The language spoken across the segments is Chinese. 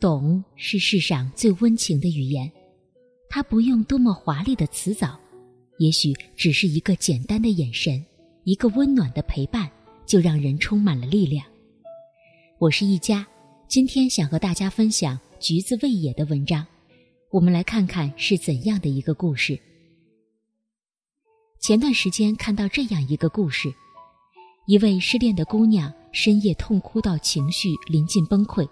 懂是世上最温情的语言，它不用多么华丽的辞藻，也许只是一个简单的眼神，一个温暖的陪伴，就让人充满了力量。我是一家，今天想和大家分享橘子味野的文章，我们来看看是怎样的一个故事。前段时间看到这样一个故事，一位失恋的姑娘深夜痛哭到情绪临近崩溃。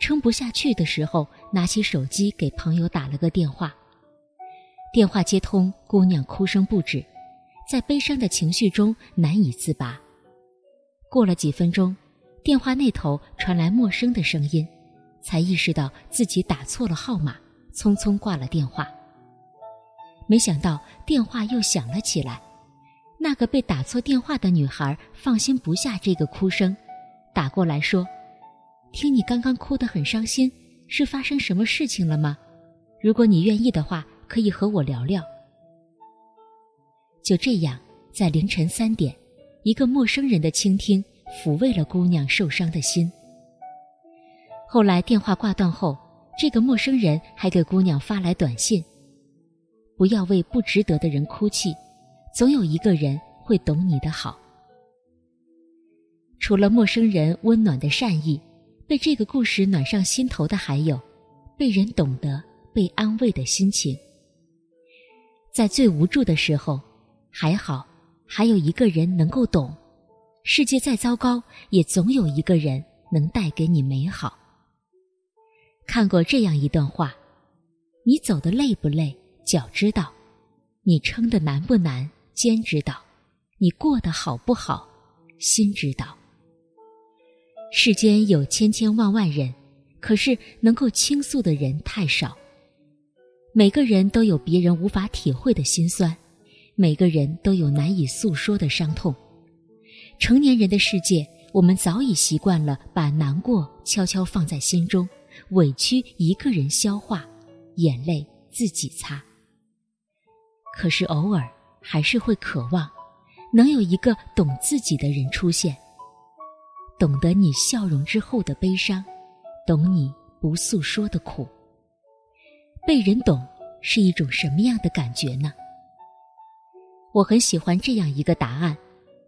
撑不下去的时候，拿起手机给朋友打了个电话。电话接通，姑娘哭声不止，在悲伤的情绪中难以自拔。过了几分钟，电话那头传来陌生的声音，才意识到自己打错了号码，匆匆挂了电话。没想到电话又响了起来，那个被打错电话的女孩放心不下这个哭声，打过来说。听你刚刚哭得很伤心，是发生什么事情了吗？如果你愿意的话，可以和我聊聊。就这样，在凌晨三点，一个陌生人的倾听抚慰了姑娘受伤的心。后来电话挂断后，这个陌生人还给姑娘发来短信：“不要为不值得的人哭泣，总有一个人会懂你的好。”除了陌生人温暖的善意。被这个故事暖上心头的，还有被人懂得、被安慰的心情。在最无助的时候，还好还有一个人能够懂。世界再糟糕，也总有一个人能带给你美好。看过这样一段话：你走的累不累，脚知道；你撑的难不难，肩知道；你过得好不好，心知道。世间有千千万万人，可是能够倾诉的人太少。每个人都有别人无法体会的心酸，每个人都有难以诉说的伤痛。成年人的世界，我们早已习惯了把难过悄悄放在心中，委屈一个人消化，眼泪自己擦。可是偶尔还是会渴望，能有一个懂自己的人出现。懂得你笑容之后的悲伤，懂你不诉说的苦。被人懂是一种什么样的感觉呢？我很喜欢这样一个答案，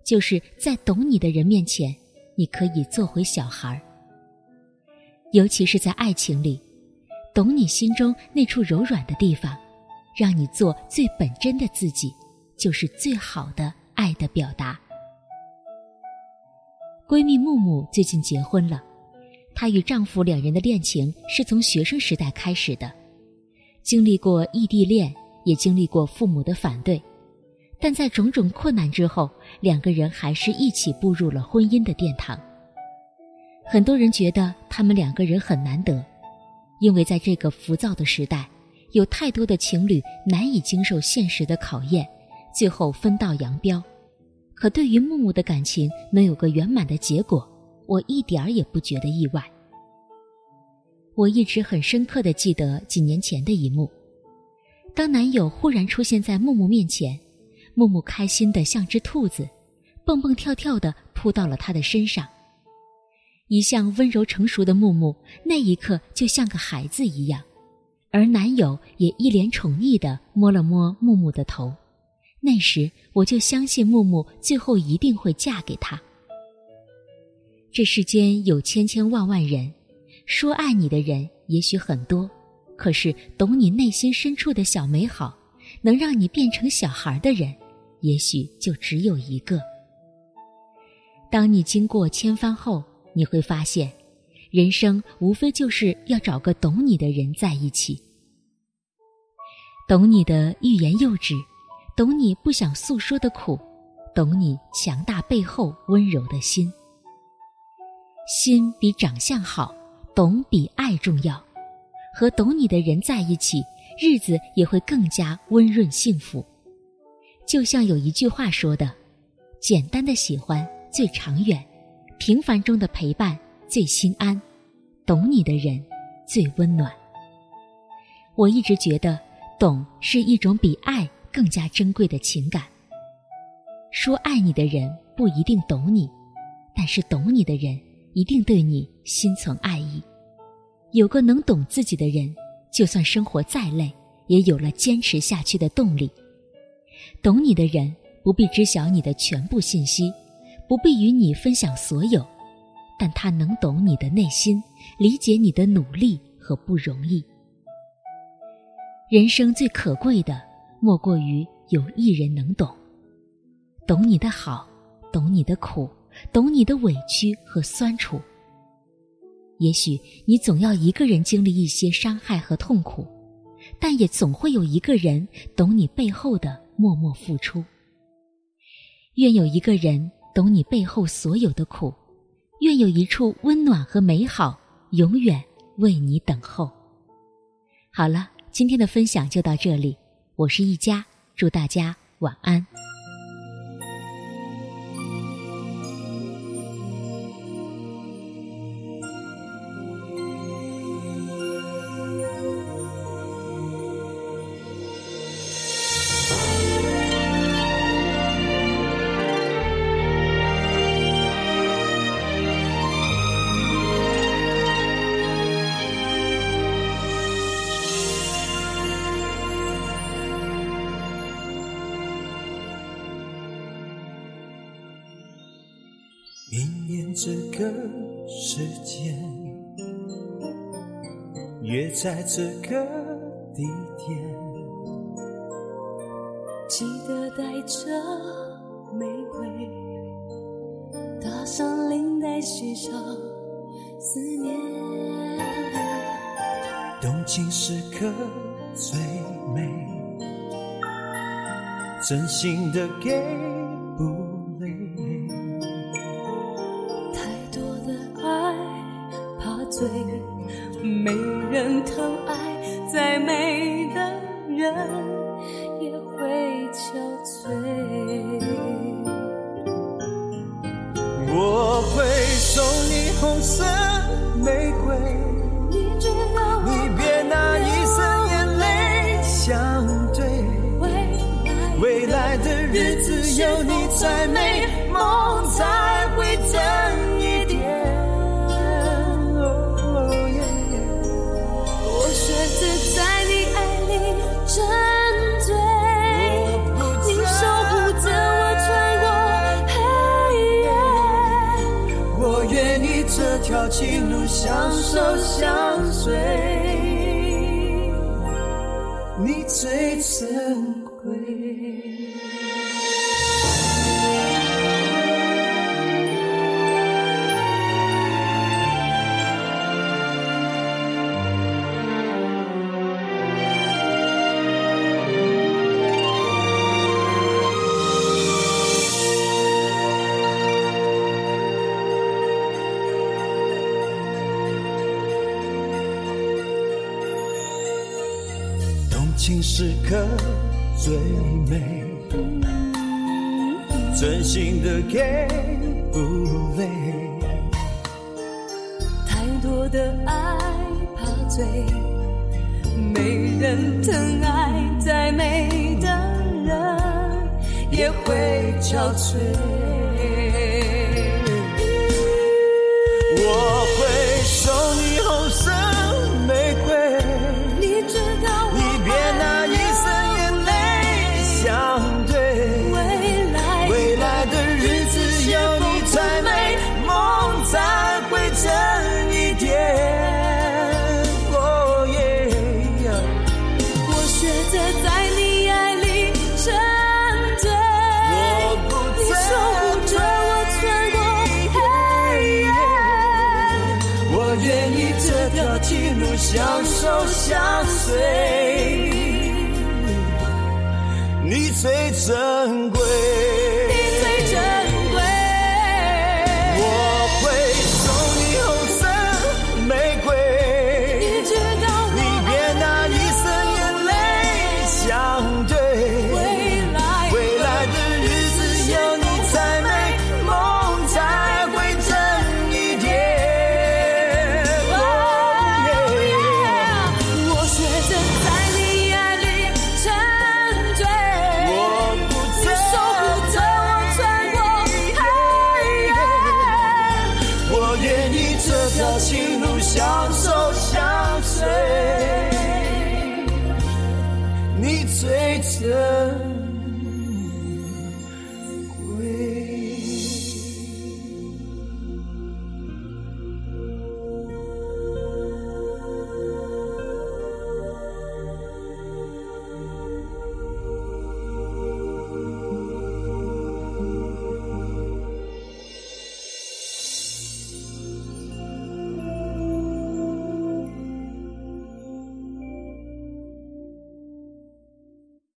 就是在懂你的人面前，你可以做回小孩。尤其是在爱情里，懂你心中那处柔软的地方，让你做最本真的自己，就是最好的爱的表达。闺蜜木木最近结婚了，她与丈夫两人的恋情是从学生时代开始的，经历过异地恋，也经历过父母的反对，但在种种困难之后，两个人还是一起步入了婚姻的殿堂。很多人觉得他们两个人很难得，因为在这个浮躁的时代，有太多的情侣难以经受现实的考验，最后分道扬镳。可对于木木的感情能有个圆满的结果，我一点儿也不觉得意外。我一直很深刻的记得几年前的一幕，当男友忽然出现在木木面前，木木开心的像只兔子，蹦蹦跳跳的扑到了他的身上。一向温柔成熟的木木那一刻就像个孩子一样，而男友也一脸宠溺的摸了摸木木的头。那时我就相信木木最后一定会嫁给他。这世间有千千万万人，说爱你的人也许很多，可是懂你内心深处的小美好，能让你变成小孩的人，也许就只有一个。当你经过千帆后，你会发现，人生无非就是要找个懂你的人在一起，懂你的欲言又止。懂你不想诉说的苦，懂你强大背后温柔的心。心比长相好，懂比爱重要。和懂你的人在一起，日子也会更加温润幸福。就像有一句话说的：“简单的喜欢最长远，平凡中的陪伴最心安，懂你的人最温暖。”我一直觉得，懂是一种比爱。更加珍贵的情感。说爱你的人不一定懂你，但是懂你的人一定对你心存爱意。有个能懂自己的人，就算生活再累，也有了坚持下去的动力。懂你的人不必知晓你的全部信息，不必与你分享所有，但他能懂你的内心，理解你的努力和不容易。人生最可贵的，莫过于有一人能懂，懂你的好，懂你的苦，懂你的委屈和酸楚。也许你总要一个人经历一些伤害和痛苦，但也总会有一个人懂你背后的默默付出。愿有一个人懂你背后所有的苦，愿有一处温暖和美好永远为你等候。好了，今天的分享就到这里，我是一佳，祝大家晚安。明年这个时间，约在这个地点，记得带着玫瑰，搭上领带，系上思念。动情时刻最美，真心的给不怕醉，没人疼爱，再美的人也会憔悴。我会送你红色玫瑰，你知道你别拿一生眼泪相对。未来的日子有你才美，归。动情时刻。最美，真心的给不累。太多的爱怕醉，没人疼爱，再美的人也会憔悴。相守相随，你最珍贵。最真。